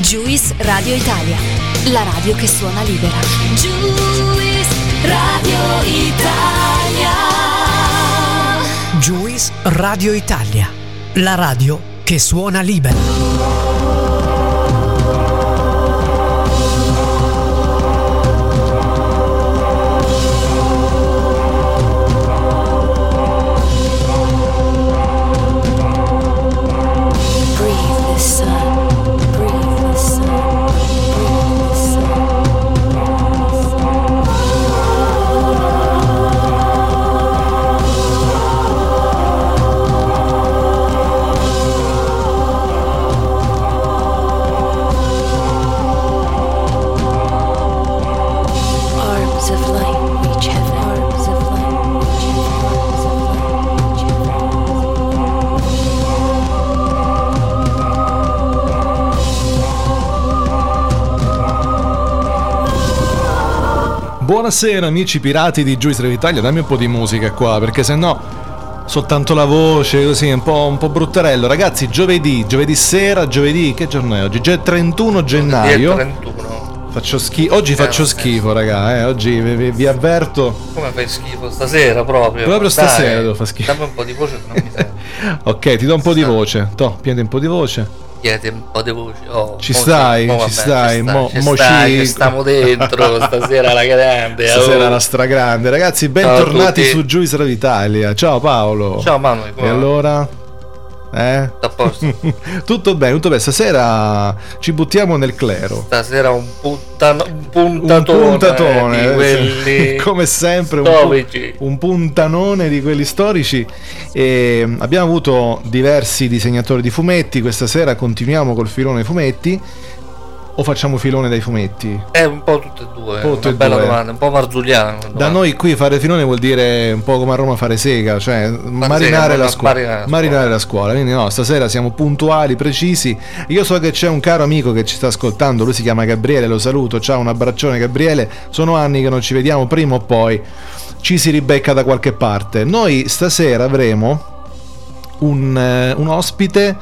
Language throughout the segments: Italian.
Juice Radio Italia, la radio che suona libera. Juice Radio Italia. Juice Radio Italia, la radio che suona libera. Buonasera amici pirati di Juice Radio Italia, dammi un po' di musica qua perché se no soltanto la voce così un po', un po' bruttarello. Ragazzi, giovedì, giovedì sera, giovedì, che giorno è oggi? Già è 31 gennaio. 31. Faccio schifo, oggi faccio vabbè. schifo, raga, eh. oggi vi, vi- avverto. Come fai schifo stasera proprio? Proprio stasera Dai, devo far schifo. Dammi un po' di voce che non mi sento. Ok, ti do un po' di voce. To, piedi un po' di voce. Chiedi un po' di voce. Oh, Ci mo stai, mo ci stai, mo- ci mo stai, ci- che stiamo dentro stasera alla grande. Stasera oh. la stragrande. Ragazzi, bentornati su Juice Radio Italia. Ciao Paolo. Ciao Manuel, E allora? Eh? Tutto a posto? tutto bene, tutto bene. Stasera ci buttiamo nel clero. Stasera un, puttano, un Un puntatone, puntatone, di eh, quelli come sempre, un, un puntanone di quelli storici. E mm, abbiamo avuto diversi disegnatori di fumetti. Questa sera continuiamo col filone fumetti. O facciamo filone dai fumetti? È un po' tutte e due, po' tutte una bella due. domanda, un po' marzulliana. Da noi qui fare filone vuol dire un po' come a Roma fare sega, cioè marinare, la, scuola, marinare la marinare scuola. la scuola. Quindi no, stasera siamo puntuali, precisi. Io so che c'è un caro amico che ci sta ascoltando, lui si chiama Gabriele, lo saluto, ciao, un abbraccione Gabriele. Sono anni che non ci vediamo, prima o poi ci si ribecca da qualche parte. Noi stasera avremo un, eh, un ospite,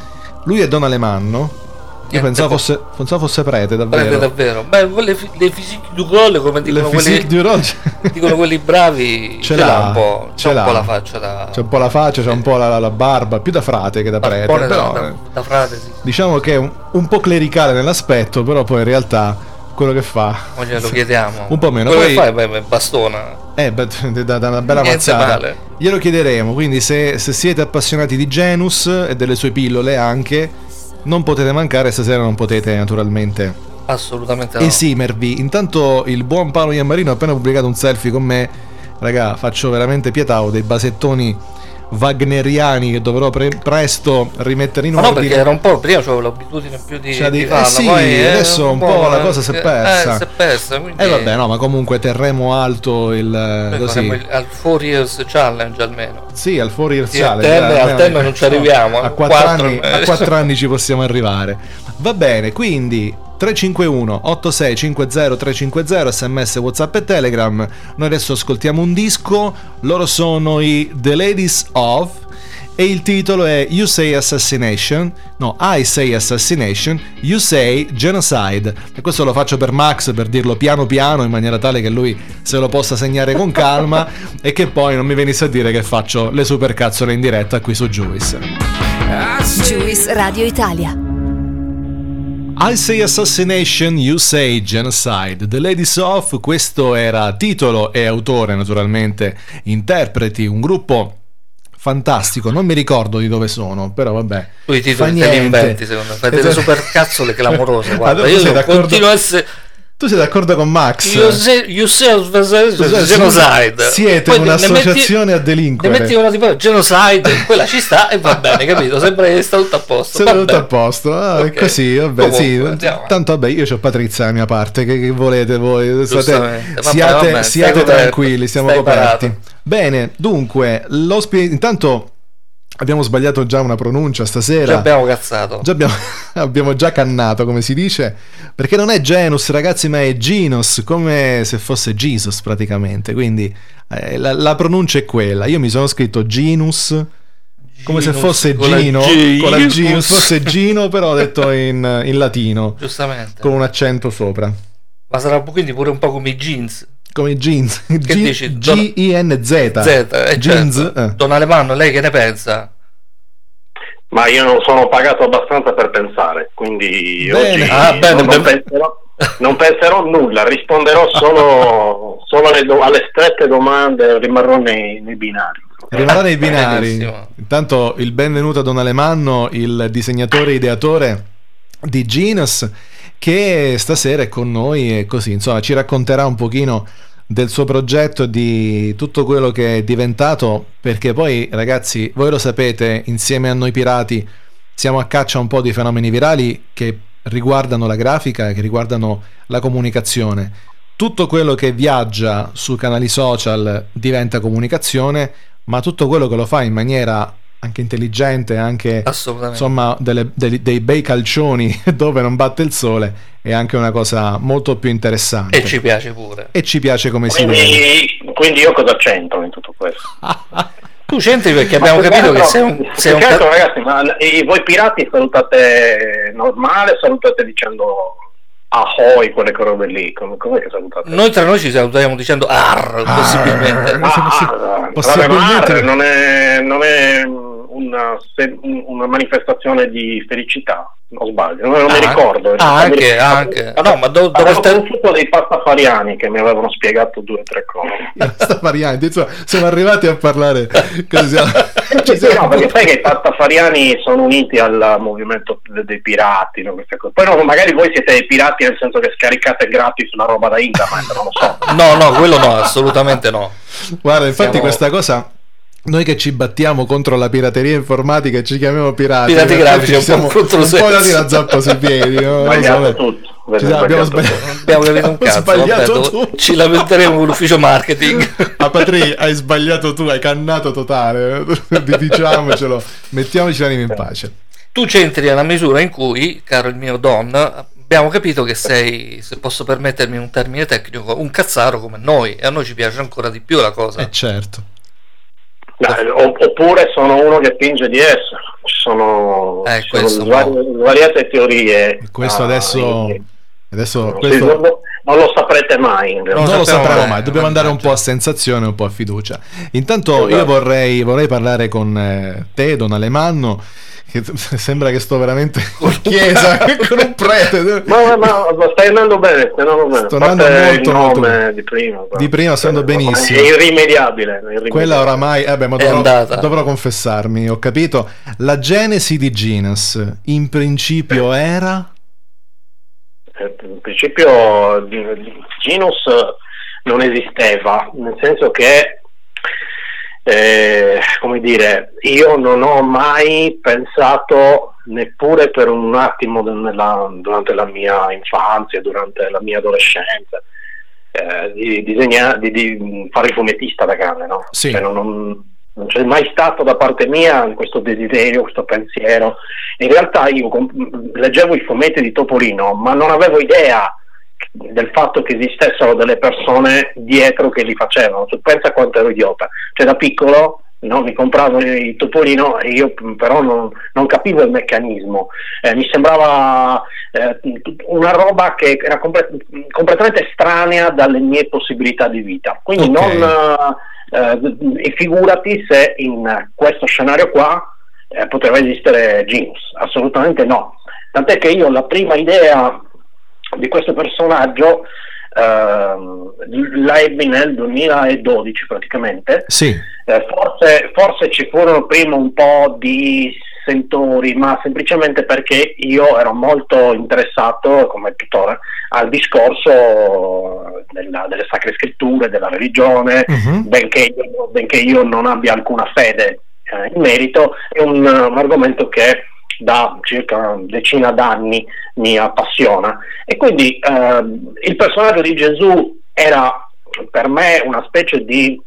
lui è Don Alemanno. Io pensavo fosse, pensavo fosse prete, davvero. Prende davvero. Beh, fi- le physique du gol, come Le dicono quelli, du Roger. dicono quelli bravi, Ce ce, l'ha un po', l'ha. un po' la faccia da... C'è un po' la faccia, c'è un po' la, la barba, più da frate che da prete. Però, da, da, eh, da frate, sì. diciamo che è un, un po' clericale nell'aspetto, però poi in realtà quello che fa. O glielo chiediamo. Un po' meno. Quello Poi- che beh, beh, bastona. Eh, da, da una bella Niente mazzata. male. Glielo chiederemo, quindi se, se siete appassionati di Genus e delle sue pillole anche, non potete mancare, stasera non potete naturalmente Assolutamente no. esimervi. Intanto il buon Paolo Iammarino ha appena pubblicato un selfie con me. Raga, faccio veramente pietà, ho dei basettoni wagneriani che dovrò pre- presto rimettere in Ma no, ordine. perché era un po', prima avevo l'abitudine più di, Cioè, di- di eh farla, sì, poi eh, adesso un po' la cosa si è eh, persa. Eh, si è persa, quindi... Eh vabbè, no, ma comunque terremo alto il Noi così. faremo il- al 4 Years Challenge almeno. Sì, al fuori Sì, al termine- al termine non ci arriviamo, A eh. 4 Quattro- anni, a quattro anni ci possiamo arrivare. Va bene, quindi 351 8650 350 sms whatsapp e telegram. Noi adesso ascoltiamo un disco loro sono i The Ladies of e il titolo è You Say Assassination no I Say Assassination You Say Genocide. E questo lo faccio per Max per dirlo piano piano in maniera tale che lui se lo possa segnare con calma e che poi non mi venisse a dire che faccio le supercazzole in diretta qui su Juice. Juice Radio Italia. I say assassination, you say genocide. The Ladies of, questo era titolo e autore, naturalmente, interpreti, un gruppo fantastico, non mi ricordo di dove sono, però vabbè. Tu i fa niente. inventi secondo me, delle Esatto. super cazzole clamorose, guarda, sei io continuo a essere Tu sei d'accordo con Max? Yourself a- Cioè, genocide. Siete Poi ne- ne un'associazione a metti- delinquere. Ne metti una tipo genocide, quella ci sta e va bene, capito? Sembra che sta tutto a posto. Sei va tutto a posto, ah, Ok. è così, vabbè, Comunque, sì. andiamo. Tanto vabbè, io ho Patrizia dalla mia parte, che, che volete voi? State. Vabbè, siate vabbè, siate tranquilli, siamo coperti. parato. Bene, dunque, l'ospite intanto abbiamo sbagliato già una pronuncia stasera. Ci abbiamo cazzato. Già abbiamo, abbiamo già cannato, come si dice, perché non è Genus, ragazzi, ma è Genus, come se fosse Jesus praticamente. Quindi eh, la, la pronuncia è quella. Io mi sono scritto Genus, come se fosse con la Gino, G. con la G, se fosse Gino, però detto in, in latino, Giustamente. con un accento sopra. Ma sarà quindi pure un po' come i jeans. Come i jeans. Che G- dici? Don- G-I-N-Z. Z, eh, Jeans, certo. eh. Don Alemanno, lei che ne pensa? Ma io non sono pagato abbastanza per pensare, quindi Bene. oggi Ah, bene, non, non bene. penserò, non penserò nulla, risponderò solo, solo alle, do- alle strette domande, rimarrò nei, nei binari. Rimarrà nei binari. Benissimo. Intanto il benvenuto a Don Alemanno, il disegnatore e ideatore di Genus, che stasera è con noi e così, insomma, ci racconterà un pochino del suo progetto e di tutto quello che è diventato, perché poi ragazzi, voi lo sapete, insieme a noi pirati siamo a caccia un po' di fenomeni virali che riguardano la grafica, che riguardano la comunicazione. Tutto quello che viaggia su canali social diventa comunicazione, ma tutto quello che lo fa in maniera anche intelligente, anche insomma delle- dei, dei bei calcioni dove non batte il sole, è anche una cosa molto più interessante. E ci piace pure. E ci piace come si vede. Quindi, quindi io cosa c'entro in tutto questo? Tu c'entri perché abbiamo capito che sei un, sei un ca- ragazzi, ma e voi pirati salutate normale, salutate dicendo ahoy, quelle robe lì, come, com'è che salutate? Noi tra noi ci salutiamo dicendo ar, possibilmente. Ah, se possi- Ah, possibilmente- vabbè, ma non è, non è una, una manifestazione di felicità, non sbaglio, non, non mi Ah, ricordo. ah, Non mi anche- ricordo. anche. No, ma do- dove Avevo sta- conosciuto dei pastafariani che mi avevano spiegato due o tre cose. Sta variante, insomma, siamo arrivati a parlare così. ci siamo- no, perché sai che i pastafariani sono uniti al movimento de- dei pirati, no, queste cose. Poi no, magari voi siete dei pirati nel senso che scaricate gratis la roba da internet, non lo so. No, no, quello no, assolutamente no. Guarda, infatti Siamo- questa cosa noi che ci battiamo contro la pirateria informatica e ci chiamiamo pirati. Pirati grafici, ci è un po' siamo un po' dati la zappa sui piedi. no? Sbagliato tutto. Siamo- abbiamo sbagliato sbagliato. tutto. Abbiamo un cazzo. Sbagliato vabbè, tu. dopo- ci lamenteremo con l'ufficio marketing. A Patri, hai sbagliato tu, hai cannato totale. Diciamocelo, mettiamoci l'anima in pace. tu c'entri nella misura in cui, caro il mio Don, abbiamo capito che sei, se posso permettermi un termine tecnico, un cazzaro come noi. E a noi ci piace ancora di più la cosa. Eh certo. Oppure sono uno che finge di essere. Ci sono, Eh, ci sono questo svari- svariate teorie. Questo Ah, adesso, sì. adesso questo non, non lo saprete mai. Non non lo sapremo mai, mai, dobbiamo andare un po' a sensazione, un po' a fiducia. Intanto io Esatto. vorrei, vorrei parlare con eh, te, Don Alemanno, che sembra che sto veramente in chiesa con un prete. Ma, ma, ma stai andando bene, stai andando bene. Sto andando il molto, molto di prima. però. Di prima sto andando Eh, benissimo. È irrimediabile. è irrimediabile. Quella oramai, eh beh, ma dovrò, dovrò confessarmi, ho capito. La genesi di Genus in principio era... Eh, In principio Genus non esisteva, nel senso che, eh, come dire, io non ho mai pensato neppure per un attimo nella- durante la mia infanzia, durante la mia adolescenza, eh, di, disegna- di- di fare il fumettista da grande, no? Sì. Cioè, non, non- non c'è mai stato da parte mia questo desiderio, questo pensiero. In realtà io com- leggevo i fumetti di Topolino, ma non avevo idea del fatto che esistessero delle persone dietro che li facevano. Tu pensa quanto ero idiota. Cioè da piccolo no, mi compravo il Topolino e io però non, non capivo il meccanismo. Eh, mi sembrava eh, una roba che era comple- completamente estranea dalle mie possibilità di vita. Quindi Ok. non... eh, e figurati se in questo scenario qua eh, poteva esistere Jinx, assolutamente no. Tant'è che io la prima idea di questo personaggio ehm, la ebbi nel 2012 praticamente. Sì, Eh, forse, forse ci furono prima un po' di sentori, ma semplicemente perché io ero molto interessato, come tuttora, al discorso della- delle sacre scritture, della religione, Mhm. benché, io, benché io non abbia alcuna fede eh, in merito, è un, un argomento che da circa una decina d'anni mi appassiona. E quindi ehm, il personaggio di Gesù era per me una specie di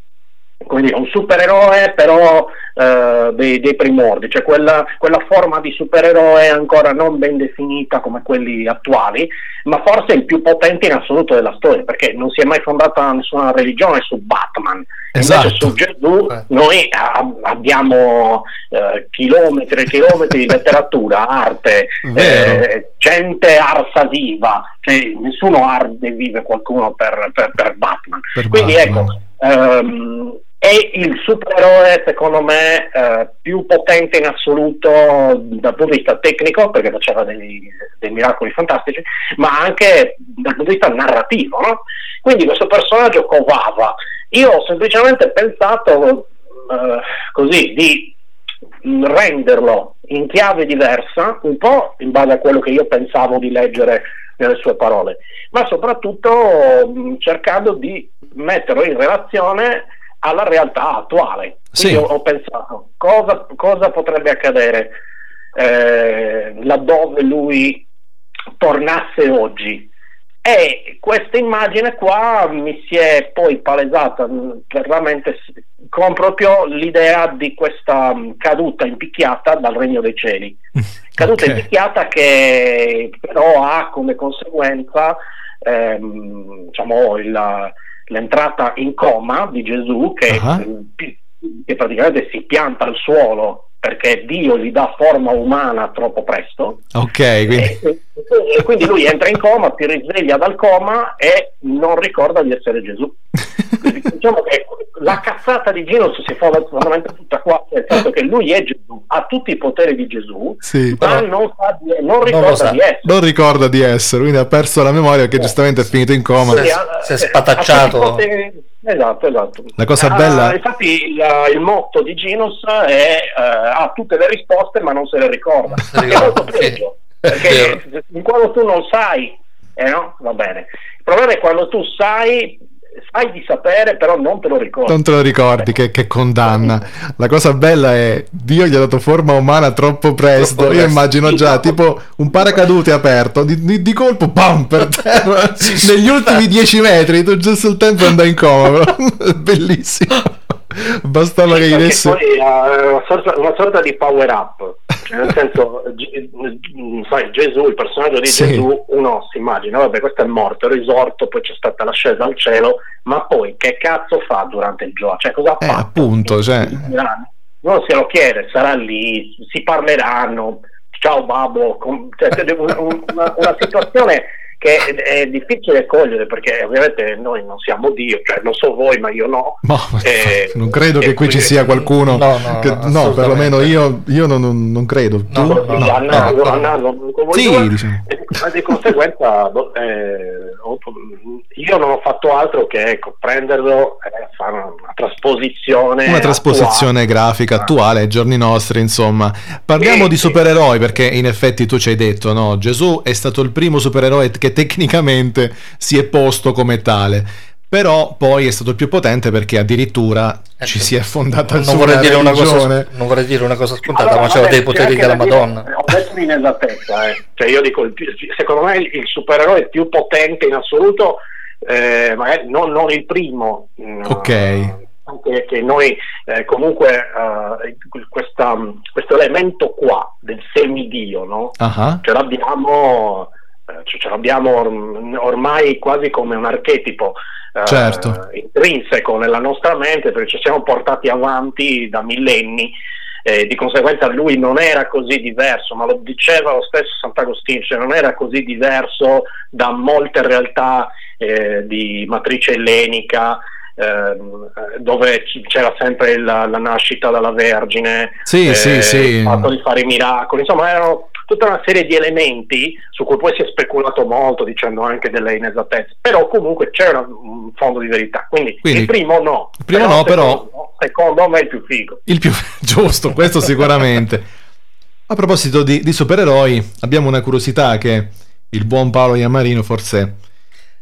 come dire, un supereroe però eh, dei, dei primordi, cioè quella, quella forma di supereroe ancora non ben definita come quelli attuali, ma forse il più potente in assoluto della storia, perché non si è mai fondata nessuna religione su Batman. Esatto. Invece su Gesù Eh. noi ah, abbiamo eh, chilometri e chilometri di letteratura, arte, eh, gente arsa viva, cioè, nessuno arde vive qualcuno per, per- per Batman. Per Quindi Batman. ecco, ehm, è il supereroe secondo me eh, più potente in assoluto dal punto di vista tecnico, perché faceva dei, dei miracoli fantastici, ma anche dal punto di vista narrativo. no? Quindi questo personaggio covava. Io ho semplicemente pensato eh, così di renderlo in chiave diversa, un po' in base a quello che io pensavo di leggere nelle sue parole, ma soprattutto mh, cercando di metterlo in relazione alla realtà attuale. Quindi Sì. ho, ho pensato cosa, cosa potrebbe accadere eh, laddove lui tornasse oggi. E questa immagine qua mi si è poi palesata mh, per la mente s- con proprio l'idea di questa mh, caduta in picchiata dal regno dei cieli. Caduta in Ok. picchiata che però ha come conseguenza ehm, diciamo, il- l'entrata in coma di Gesù che, Ah. che praticamente si pianta al suolo perché Dio gli dà forma umana troppo presto Ok, quindi... e, e quindi lui entra in coma, si risveglia dal coma e non ricorda di essere Gesù. Quindi diciamo che la cazzata di Gino si fa veramente tutta qua, nel senso che lui è Gesù, ha tutti i poteri di Gesù, Sì. ma non, sa di- non ricorda sa. di essere. Non ricorda di essere, quindi ha perso la memoria perché giustamente è finito in coma. Quindi ha- si è ha- spatacciato. ha tutti i poteri- Esatto, esatto. La cosa Ah, bella- infatti il, il motto di Ginos è eh, ha tutte le risposte ma non se le ricorda. È molto peggio, perché quando tu non sai, eh no? Va bene. Il problema è quando tu sai, sai di sapere però non te lo ricordi. Non te lo ricordi che, che condanna. La cosa bella è Dio gli ha dato forma umana troppo presto. Troppo Io presto. immagino già tipo un paracadute aperto, di, di- di colpo, bam, per terra. Negli ultimi dieci metri, tu giusto il tempo andai in coma. Bellissimo. Bastava che gli desse. poi ha una sorta, una sorta di power up, cioè, nel senso, mm, sai, Gesù, il personaggio di Sì. Gesù, uno si immagina, vabbè, questo è morto, è risorto, poi c'è stata l'ascesa al cielo, ma poi che cazzo fa durante il gioco? Cioè, cosa Eh, fatto? appunto, cioè. Non se lo chiede, sarà lì, si parleranno, ciao babbo, com- cioè, un- un- una, una situazione che è, è difficile cogliere perché ovviamente noi non siamo Dio, cioè non so voi ma io no. No, Eh, non credo che qui ci sia qualcuno. No, no, che- no, perlomeno io, io non, non- non credo. No, Tu? no, no. no. naso, come voi Sì, diciamo. E di conseguenza boh, eh, io non ho fatto altro che ecco, prenderlo e fare una, trasposizione Una trasposizione grafica attuale ai giorni nostri, insomma. Parliamo Sì, di sì. supereroi perché in effetti tu ci hai detto, no? Gesù è stato il primo supereroe che tecnicamente si è posto come tale. Però poi è stato il più potente perché addirittura Eh, ci si è fondata non su vorrei, dire una cosa, non vorrei dire una cosa scontata, Allora, ma c'era vabbè, dei poteri della da dire- Madonna. Ho detto eh. cioè io dico, secondo me il, supereroe più potente in assoluto, eh, magari non, non il primo, mm, Ok. anche che noi eh, comunque eh, questa- questo elemento qua del semidio, no? Ah, ce l'abbiamo, eh, ce ce l'abbiamo orm- ormai quasi come un archetipo eh, Certo. intrinseco nella nostra mente perché ci siamo portati avanti da millenni. eh, di conseguenza lui non era così diverso, ma lo diceva lo stesso Sant'Agostino, cioè non era così diverso da molte realtà eh, di matrice ellenica, ehm, eh, dove c'era sempre la, la nascita dalla Vergine, Sì, eh, sì, sì. il fatto di fare i miracoli, insomma erano tutta una serie di elementi su cui poi si è speculato molto dicendo anche delle inesattezze, però comunque c'era un fondo di verità, quindi, Quindi, il primo no, il primo no, però- secondo, secondo me è il più figo. il più giusto, questo sicuramente. A proposito di, di supereroi, abbiamo una curiosità che il buon Paolo Iammarino forse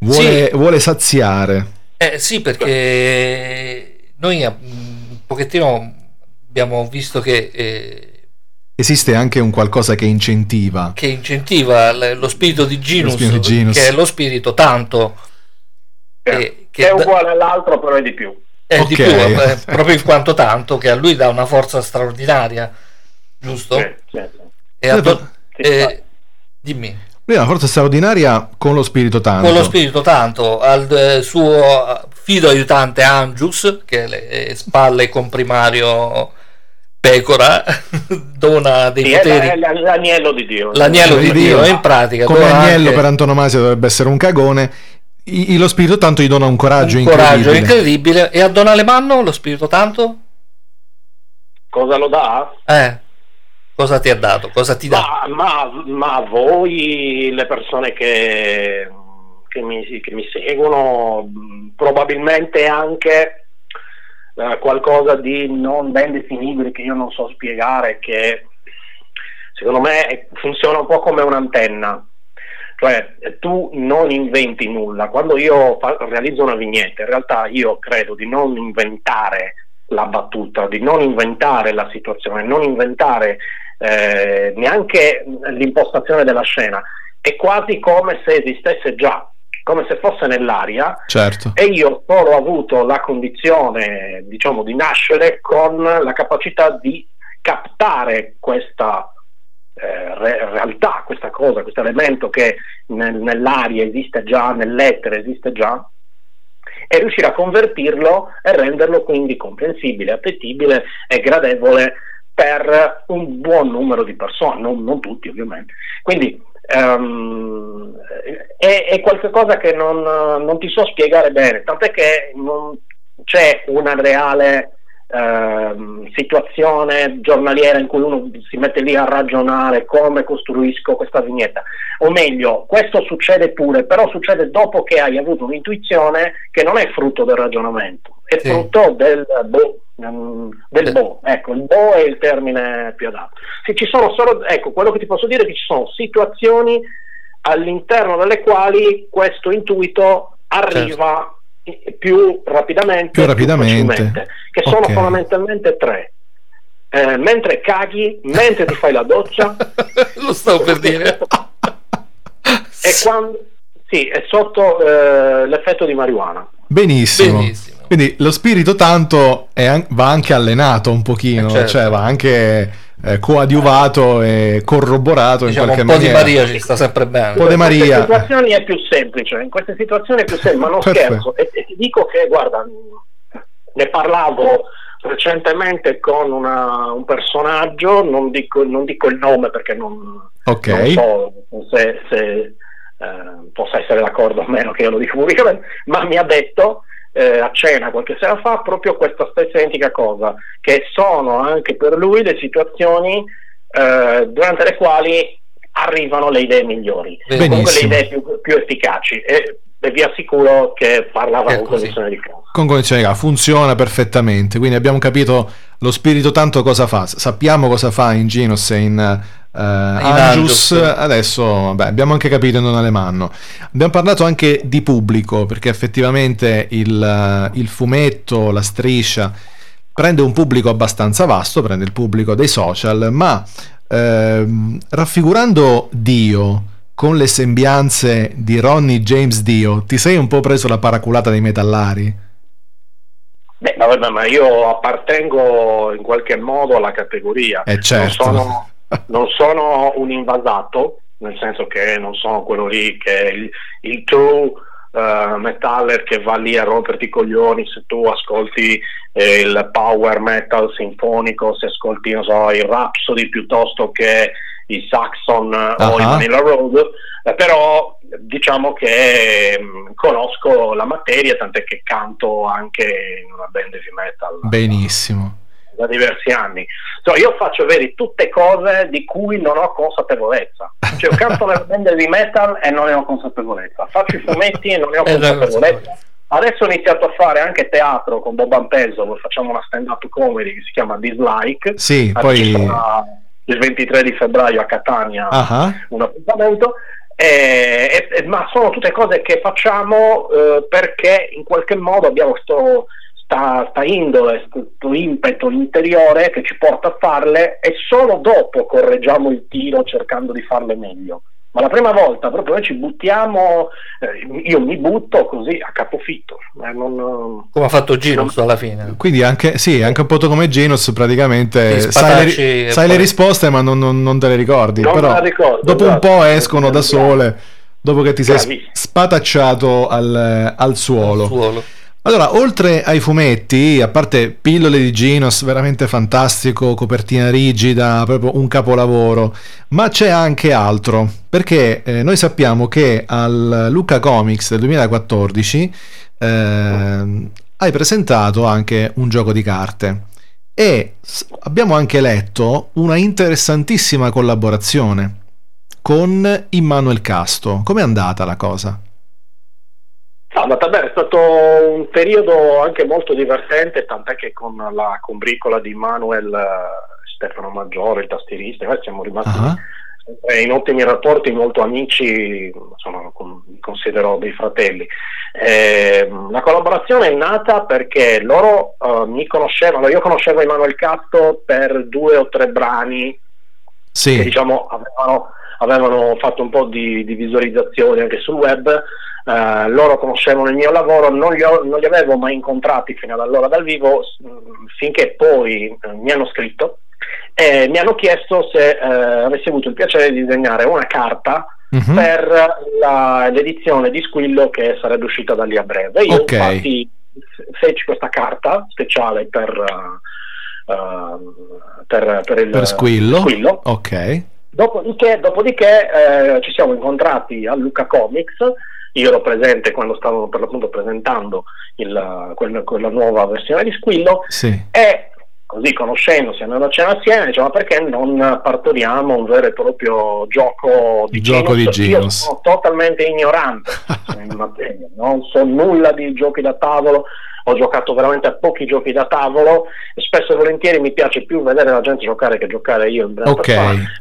vuole, Sì. vuole saziare. Eh sì, perché noi eh, un pochettino abbiamo visto che, eh, Esiste anche un qualcosa che incentiva. che incentiva lo spirito di Genus, spirito di Genus. che è lo spirito tanto Eh, che è uguale all'altro, però è di più. è di Ok. più, eh, proprio in quanto tanto che a lui dà una forza straordinaria, giusto? Sì, sì. E a do- Sì, eh, dimmi. Lui ha una forza straordinaria con lo spirito tanto. con lo spirito tanto al eh, suo fido aiutante Angius che le eh, spalle comprimario pecora dona dei Sì, poteri è l- l'agnello di Dio. l'agnello di Dio. In pratica Come agnello anche per antonomasia dovrebbe essere un cagone. I- i- lo spirito tanto gli dona un coraggio un incredibile. coraggio incredibile e a Don Alemanno lo spirito tanto Cosa lo dà? eh cosa ti ha dato cosa ti dà Ma, ma, ma voi, le persone che, che, mi, che mi seguono, probabilmente anche eh, qualcosa di non ben definibile che io non so spiegare, che secondo me funziona un po' come un'antenna. Cioè, tu non inventi nulla. Quando io fa- realizzo una vignetta, in realtà io credo di non inventare la battuta, di non inventare la situazione, non inventare eh, neanche l'impostazione della scena. È quasi come se esistesse già, come se fosse nell'aria Certo. e io ho solo avuto la condizione, diciamo, di nascere con la capacità di captare questa eh, re- realtà, questa cosa, questo elemento che nel- nell'aria esiste già, nell'etere esiste già, e riuscire a convertirlo e renderlo quindi comprensibile, appetibile e gradevole per un buon numero di persone, non, non tutti ovviamente. Quindi ehm, è, è qualcosa che non, non ti so spiegare bene, tant'è che non c'è una reale ehm, situazione giornaliera in cui uno si mette lì a ragionare come costruisco questa vignetta. O meglio, questo succede pure, però succede dopo che hai avuto un'intuizione che non è frutto del ragionamento, è Sì. frutto del boh, del Sì. boh. Ecco, il boh è il termine più adatto. Sì, ci sono solo, ecco, quello che ti posso dire è che ci sono situazioni all'interno delle quali questo intuito arriva più rapidamente, Più rapidamente. facilmente, che sono Ok. fondamentalmente tre. Eh, mentre caghi, mentre ti fai la doccia lo stavo per dire e quando sì, è sotto eh, l'effetto di marijuana. Benissimo. Benissimo. Quindi lo spirito tanto è an- va anche allenato un pochino, Eh, certo. cioè va anche eh, coadiuvato e corroborato diciamo in un qualche po' di maniera. Maria ci sta sempre bene po' di in Maria. queste situazioni è più semplice, in queste situazioni è più semplice, ma non Perfetto. scherzo. E, e ti dico che, guarda, ne parlavo recentemente con una- un personaggio, non dico, non dico il nome perché non, Ok. non so se, se, eh, possa essere d'accordo o meno che io lo dico pubblicamente, ma mi ha detto eh, a cena qualche sera fa proprio questa stessa identica cosa, che sono anche per lui le situazioni eh, durante le quali arrivano le idee migliori, Benissimo. comunque le idee più, più efficaci e, e vi assicuro che parlava con così. condizione di causa. Con condizione di gara, funziona perfettamente. Quindi abbiamo capito lo spirito tanto cosa fa. Sappiamo cosa fa in Genus e in Angius. Angius. Adesso vabbè, abbiamo anche capito in Don Alemanno. Abbiamo parlato anche di pubblico perché effettivamente il, eh, il fumetto, la striscia prende un pubblico abbastanza vasto, prende il pubblico dei social, ma ehm, raffigurando Dio con le sembianze di Ronnie James Dio, ti sei un po' preso la paraculata dei metallari? Beh, ma, vabbè, ma io appartengo in qualche modo alla categoria. Eh certo. Non sono, non sono un invasato, nel senso che non sono quello lì che è il, il true eh, metaller che va lì a romperti i coglioni se tu ascolti eh, il power metal sinfonico, se ascolti non so, il Rhapsody piuttosto che i Saxon eh, o i. Vanilla Road, eh, però diciamo che mm, conosco la materia, tant'è che canto anche in una band heavy metal Benissimo. Da diversi anni. Insomma, io faccio vedi tutte cose di cui non ho consapevolezza. Cioè, io canto nella band di metal e non ne ho consapevolezza. Faccio i fumetti e non ne ho Eh, ho consapevolezza. Adesso ho iniziato a fare anche teatro con Bob Ampeso, dove facciamo una stand-up comedy che si chiama Dislike. Sì, poi il 23 di febbraio a Catania Ah, un appuntamento, eh, e- e- ma sono tutte cose che facciamo eh, perché in qualche modo abbiamo questo sta, sta indole, questo impeto interiore che ci porta a farle e solo dopo correggiamo il tiro cercando di farle meglio. Ma la prima volta proprio noi ci buttiamo, eh, io mi butto così a capofitto. eh, non- Come ha fatto Ginus alla fine. Quindi anche, sì, anche un po' come Genus, praticamente Ti sai, le, sai le poi- risposte, ma non, non- non te le ricordi. Non Però ricordo, dopo un esatto. po' escono da sole, dopo che ti sei Bravissimo. spatacciato al, al suolo. Suolo. Allora, oltre ai fumetti, a parte pillole di Genos, veramente fantastico, copertina rigida, proprio un capolavoro, ma c'è anche altro, perché eh, noi sappiamo che al Luca Comics del 2014 ehm, hai presentato anche un gioco di carte e abbiamo anche letto una interessantissima collaborazione con Immanuel Casto. Com'è andata la cosa? No, è andata bene, è stato un periodo anche molto divertente, tant'è che con la combricola di Manuel eh, Stefano Maggiore, il tastierista, noi siamo rimasti sempre in ottimi rapporti, molto amici, insomma, li considero dei fratelli. Eh, la collaborazione è nata perché loro eh, mi conoscevano, io conoscevo Emanuele Casto per due o tre brani che Sì, diciamo avevano, avevano fatto un po' di, di visualizzazioni anche sul web, eh, loro conoscevano il mio lavoro, non li, ho- non li avevo mai incontrati fino ad allora dal vivo, s- finché poi eh, mi hanno scritto e mi hanno chiesto se eh, avessi avuto il piacere di disegnare una carta Mhm. per la- l'edizione di Squillo che sarebbe uscita da lì a breve. Io Ok. infatti feci questa carta speciale per, eh, per, per il per Squillo. Squillo. Ok. Dopodiché, dopodiché, eh, ci siamo incontrati a Luca Comics, io ero presente quando stavano per l'appunto presentando il- quella, quella nuova versione di Squillo Sì. e così conoscendosi, andando a cena assieme, diciamo perché non partoriamo un vero e proprio gioco di Gioco di Io Genos. sono totalmente ignorante in materia, non so nulla di giochi da tavolo, ho giocato veramente a pochi giochi da tavolo e spesso e volentieri mi piace più vedere la gente giocare che giocare io in prima Ok.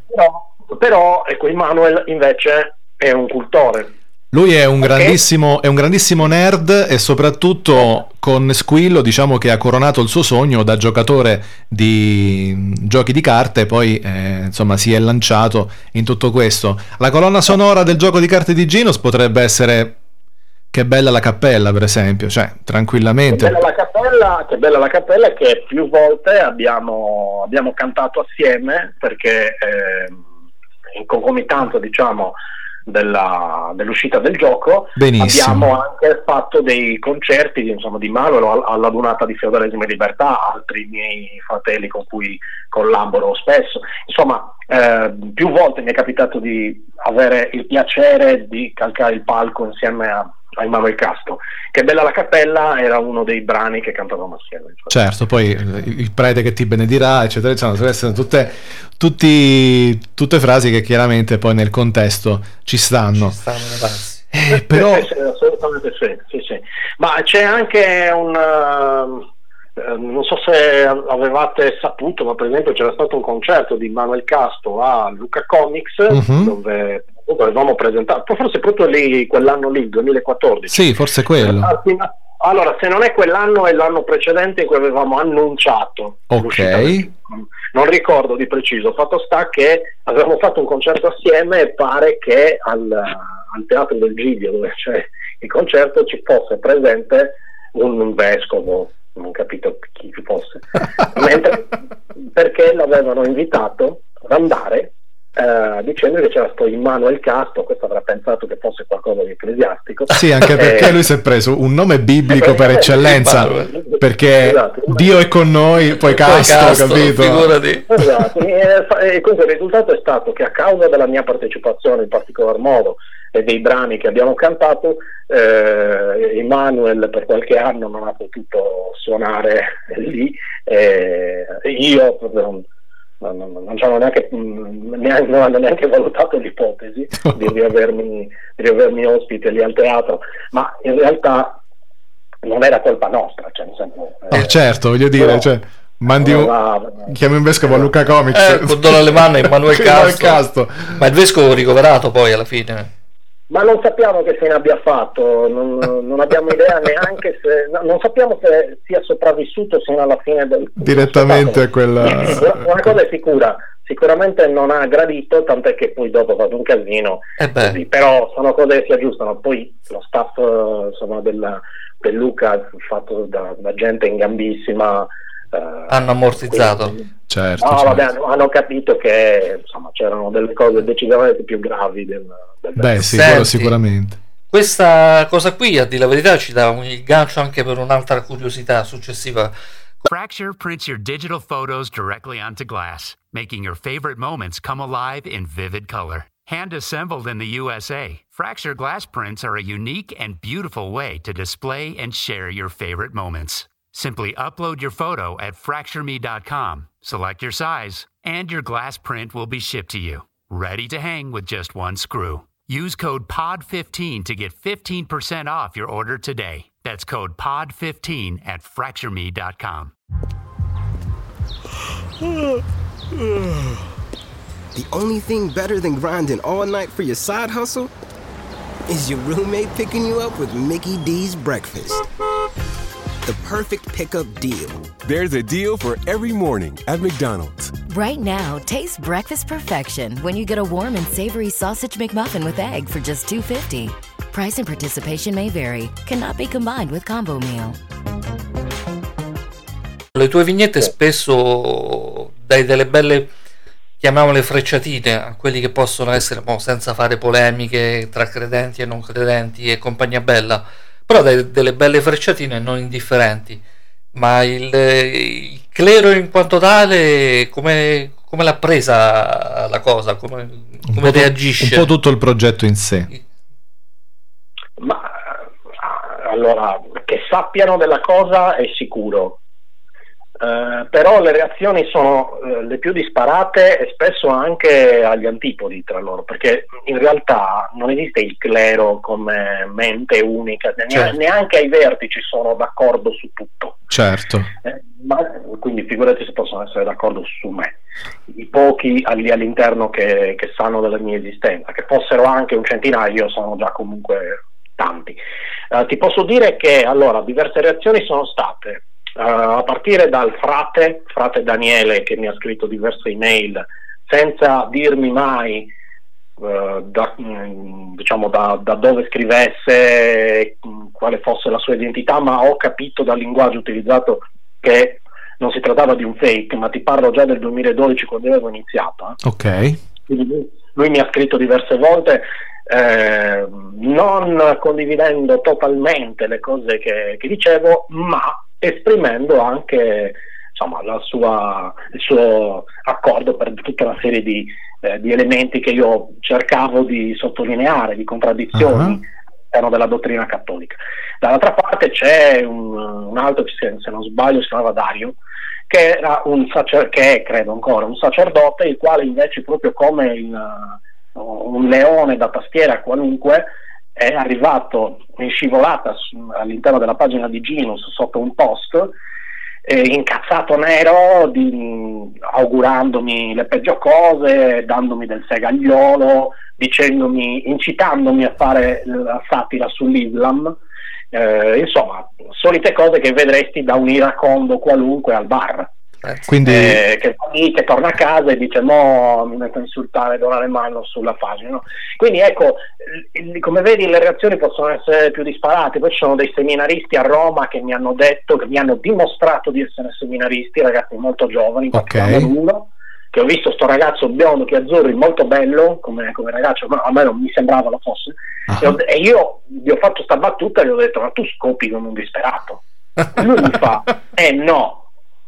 Però, però ecco, Emanuel invece è un cultore. Lui è un, Ok. grandissimo, è un grandissimo nerd e soprattutto con Squillo diciamo che ha coronato il suo sogno da giocatore di giochi di carte poi eh, insomma si è lanciato in tutto questo. La colonna sonora del gioco di carte di Genos potrebbe essere Che bella la cappella per esempio, cioè Che tranquillamente. bella la cappella, che bella la cappella che più volte abbiamo, abbiamo cantato assieme perché ehm, in concomitanza diciamo della- dell'uscita del gioco Benissimo. abbiamo anche fatto dei concerti insomma, di Manuel al- alla donata di Feudalesimo e Libertà, altri miei fratelli con cui collaboro spesso. Insomma, eh, più volte mi è capitato di avere il piacere di calcare il palco insieme a, a Emanuele Castro. Che bella la cappella era uno dei brani che cantavamo assieme. Certo, poi eh, il prete che ti benedirà, eccetera, eccetera, devono essere tutte, tutti- tutte frasi che chiaramente poi nel contesto ci stanno. Stanno le passi. Eh, però, Sì, sì, assolutamente sì, sì, sì. Ma c'è anche un... eh, non so se avevate saputo, ma per esempio c'era stato un concerto di Manuel Casto a Luca Comics Mhm. dove appunto, avevamo presentato, forse proprio lì, quell'anno lì, il 2014. sì, forse quello. Ma- Allora, se non è quell'anno è l'anno precedente in cui avevamo annunciato Ok. Non ricordo di preciso, fatto sta che avevamo fatto un concerto assieme e pare che al, al Teatro del Giglio, dove c'è il concerto, ci fosse presente un vescovo, non ho capito chi ci fosse, mentre, perché l'avevano invitato ad andare eh, dicendo che c'era sto Immanuel Casto, questo avrà pensato che fosse qualcosa di ecclesiastico. Sì, anche perché Eh, lui si è preso un nome biblico per eccellenza, perché Esatto. Dio è con noi, poi Casto, Casto, capito? figurati. Esatto, e, e quindi il risultato è stato che a causa della mia partecipazione in particolar modo e dei brani che abbiamo cantato, eh, Emanuel per qualche anno non ha potuto suonare lì, e io proprio non, non, non- non ci hanno neanche, mh, neanche- non hanno neanche valutato l'ipotesi di riavermi, di riavermi ospite lì al teatro, ma in realtà non era colpa nostra, cioè, senso, Eh, eh, certo, voglio dire, però- cioè, Mandi un... Allora, Chiami un vescovo a Luca Comics. Eh, con Don Alemanno e Emanuele Emanuele Castro. Castro. Ma il vescovo ricoverato poi alla fine. Ma non sappiamo che fine abbia fatto, non, non abbiamo idea neanche se. no, non sappiamo se sia sopravvissuto sino alla fine del. Direttamente a quella- Una, cosa è sicura, sicuramente non ha gradito, tant'è che poi dopo ha fatto un casino. Eh. Così, però sono cose che si aggiustano. Poi lo staff eh, insomma, della- del Luca, fatto da, da gente in gambissima. Eh, Hanno ammortizzato. quindi- Certo, No, certo. vabbè, hanno, hanno capito che insomma, c'erano delle cose decisamente più gravi del, del Beh, sì, Senti. sicuramente. Questa cosa qui, a dire la verità, ci dà un il gancio anche per un'altra curiosità successiva. Fracture prints your digital photos directly onto glass, making your favorite moments come alive in vivid color. Hand assembled in the USA, Fracture glass prints are a unique and beautiful way to display and share your favorite moments. Simply upload your photo at fractureme.com, select your size, and your glass print will be shipped to you, ready to hang with just one screw. Use code POD15 to get 15% off your order today. That's code POD15 at fractureme.com. The only thing better than grinding all night for your side hustle is your roommate picking you up with Mickey D's breakfast. The perfect pickup deal. There's a deal for every morning at McDonald's. Right now, taste breakfast perfection when you get a warm and savory sausage McMuffin with egg for just $2.50. Price and participation may vary. Cannot be combined with combo meal. Le tue vignette spesso dai delle belle, chiamiamole frecciatine, a quelli che possono essere, mo, senza fare polemiche tra credenti e non credenti e compagnia bella, però dai delle belle frecciatine non indifferenti. Ma il, il clero in quanto tale, come, come l'ha presa la cosa? Come, Un come tu- reagisce? Un po' tutto il progetto in sé. Ma allora, che sappiano della cosa è sicuro, Eh, però le reazioni sono eh, le più disparate e spesso anche agli antipodi tra loro, perché in realtà non esiste il clero come mente unica, Certo. neanche ai vertici sono d'accordo su tutto. Certo. Eh, ma, quindi figurati se possono essere d'accordo su me. I pochi lì all'interno che, che sanno della mia esistenza, che fossero anche un centinaio, sono già comunque tanti. Eh, ti posso dire che allora diverse reazioni sono state. Eh, a partire dal frate, frate Daniele, che mi ha scritto diverse email senza dirmi mai eh, da, mm, diciamo da, da dove scrivesse, mm, quale fosse la sua identità, ma ho capito dal linguaggio utilizzato che non si trattava di un fake, ma ti parlo già del 2012 quando avevo iniziato. eh. Ok. Quindi lui, lui mi ha scritto diverse volte, eh, non condividendo totalmente le cose che, che dicevo, ma esprimendo anche insomma, la sua- il suo accordo per tutta una serie di, eh, di elementi che io cercavo di sottolineare, di contraddizioni all'interno della dottrina cattolica. Dall'altra parte c'è un, un altro, se se non sbaglio si chiamava Dario, che era un sacer- che è, credo ancora, un sacerdote, il quale invece proprio come il, un leone da tastiera qualunque è arrivato in scivolata all'interno della pagina di Ginus sotto un post eh, incazzato nero di- augurandomi le peggio cose, dandomi del segagliolo, dicendomi, incitandomi a fare la satira sull'Islam, eh, insomma, solite cose che vedresti da un iracondo qualunque al bar. Quindi Eh, che che torna a casa e dice mo mi metto a insultare e donare mano sulla pagina no? quindi ecco come vedi le reazioni possono essere più disparate poi ci sono dei seminaristi a Roma che mi hanno detto che mi hanno dimostrato di essere seminaristi ragazzi molto giovani in Ok. particolare uno che ho visto sto ragazzo biondo che azzurri molto bello come, come ragazzo ma a me non mi sembrava lo fosse Ah. e, ho- e io gli ho fatto sta battuta e gli ho detto ma tu scopi come un disperato lui mi fa eh no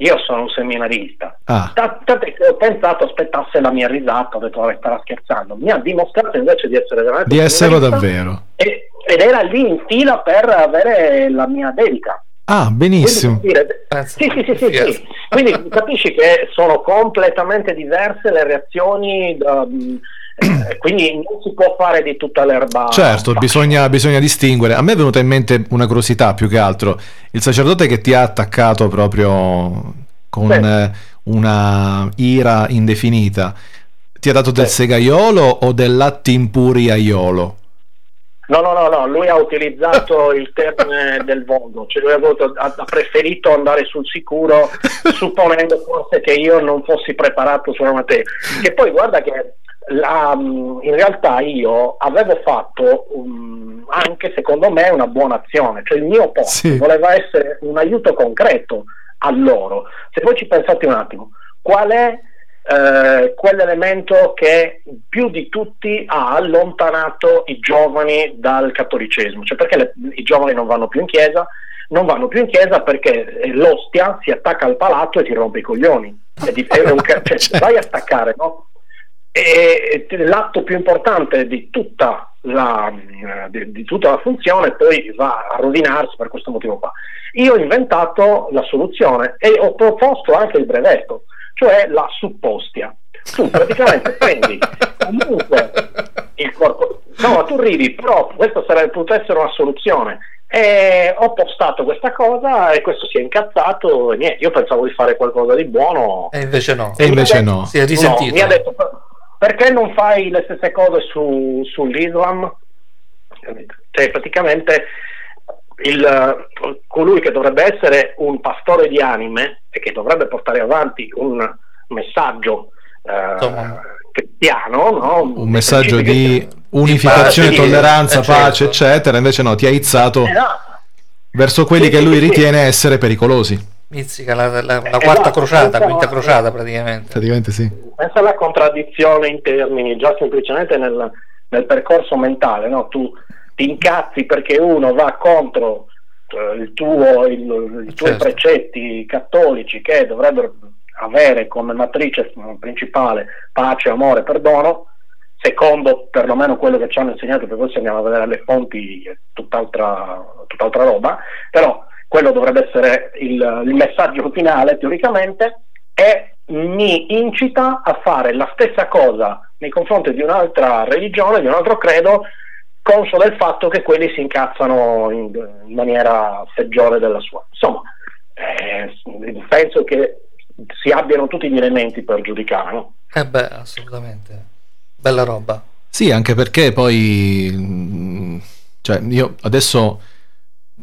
io sono un seminarista Ah, Ta- Tant'è che ho pensato aspettasse la mia risata, ho detto vabbè starà scherzando, mi ha dimostrato invece di essere veramente di esserlo davvero. e- ed era lì in fila per avere la mia dedica. Ah, benissimo. per dire- sì, sì, sì, sì, Yes. sì. Quindi capisci che sono completamente diverse le reazioni, da- eh, quindi non si può fare di tutta l'erba. Certo, bisogna, bisogna distinguere. A me è venuta in mente una curiosità più che altro. Il sacerdote che ti ha attaccato proprio con eh, una ira indefinita. Ti ha dato del Sì. segaiolo o del latt'impuriaiolo? No, no, no, no, lui ha utilizzato il termine del volgo, cioè lui ha preferito andare sul sicuro supponendo forse che io non fossi preparato sulla materia. Che poi guarda che la- in realtà io avevo fatto um, anche secondo me una buona azione, cioè il mio posto Sì. voleva essere un aiuto concreto a loro. Se voi ci pensate un attimo, qual è eh, quell'elemento che più di tutti ha allontanato i giovani dal cattolicesimo, cioè perché le- i giovani non vanno più in chiesa, non vanno più in chiesa perché eh, l'ostia si attacca al palato e ti rompe i coglioni. È di- è un cioè, Certo. vai a staccare, no? E l'atto più importante di tutta la, eh, di, di tutta la funzione poi va a rovinarsi per questo motivo qua. Io ho inventato la soluzione e ho proposto anche il brevetto, cioè la suppostia. Tu praticamente prendi comunque il corpo. No, ma tu ridi, però questa sarebbe potuta essere una soluzione. E ho postato questa cosa e questo si è incazzato e niente, io pensavo di fare qualcosa di buono. E invece no. E invece no. Si è risentito. No, mi ha detto "Per- perché non fai le stesse cose su- sull'Islam? Cioè, praticamente il, eh, colui che dovrebbe essere un pastore di anime e che dovrebbe portare avanti un messaggio eh, cristiano, no? Un messaggio di unificazione, tolleranza, eh, certo. pace, eccetera. Invece no, ti ha izzato Esatto. verso quelli Sì, che lui sì, sì. ritiene essere pericolosi. Mizzica la, la- la Eh, quarta esatto, crociata, esatto. quinta crociata praticamente. Praticamente sì. Pensa alla contraddizione in termini, già semplicemente nel, nel percorso mentale, no? tu ti incazzi perché uno va contro eh, il tuo, il- i tuoi Certo. precetti cattolici che dovrebbero avere come matrice eh, principale pace, amore, perdono, secondo perlomeno quello che ci hanno insegnato, perché poi se andiamo a vedere le fonti è tutt'altra, tutt'altra roba, però quello dovrebbe essere il, il messaggio finale teoricamente e mi incita a fare la stessa cosa nei confronti di un'altra religione, di un altro credo, conscio del fatto che quelli si incazzano in, in maniera peggiore della sua. Insomma, eh, penso che si abbiano tutti gli elementi per giudicare. no? Eh beh, assolutamente. Bella roba. Sì, anche perché poi, mm, cioè, io adesso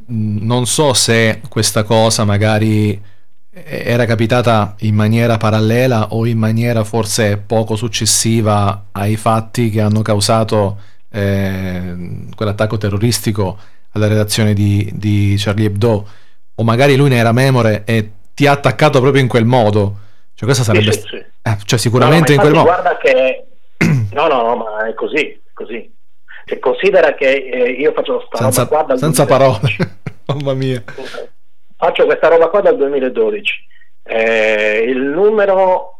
non so se questa cosa magari era capitata in maniera parallela o in maniera forse poco successiva ai fatti che hanno causato eh, quell'attacco terroristico alla redazione di, di Charlie Hebdo, o magari lui ne era memore e ti ha attaccato proprio in quel modo. Cioè, questa sarebbe. Sì, sì, sì. eh, cioè, sicuramente in No, quel no, ma modo. infatti Guarda che... No, no, no, ma è così, è così. Cioè, considera che eh, io faccio sta Senza, roba qua dal senza 2012. parole. Mamma mia. Faccio questa roba qua dal 2012. Eh, il numero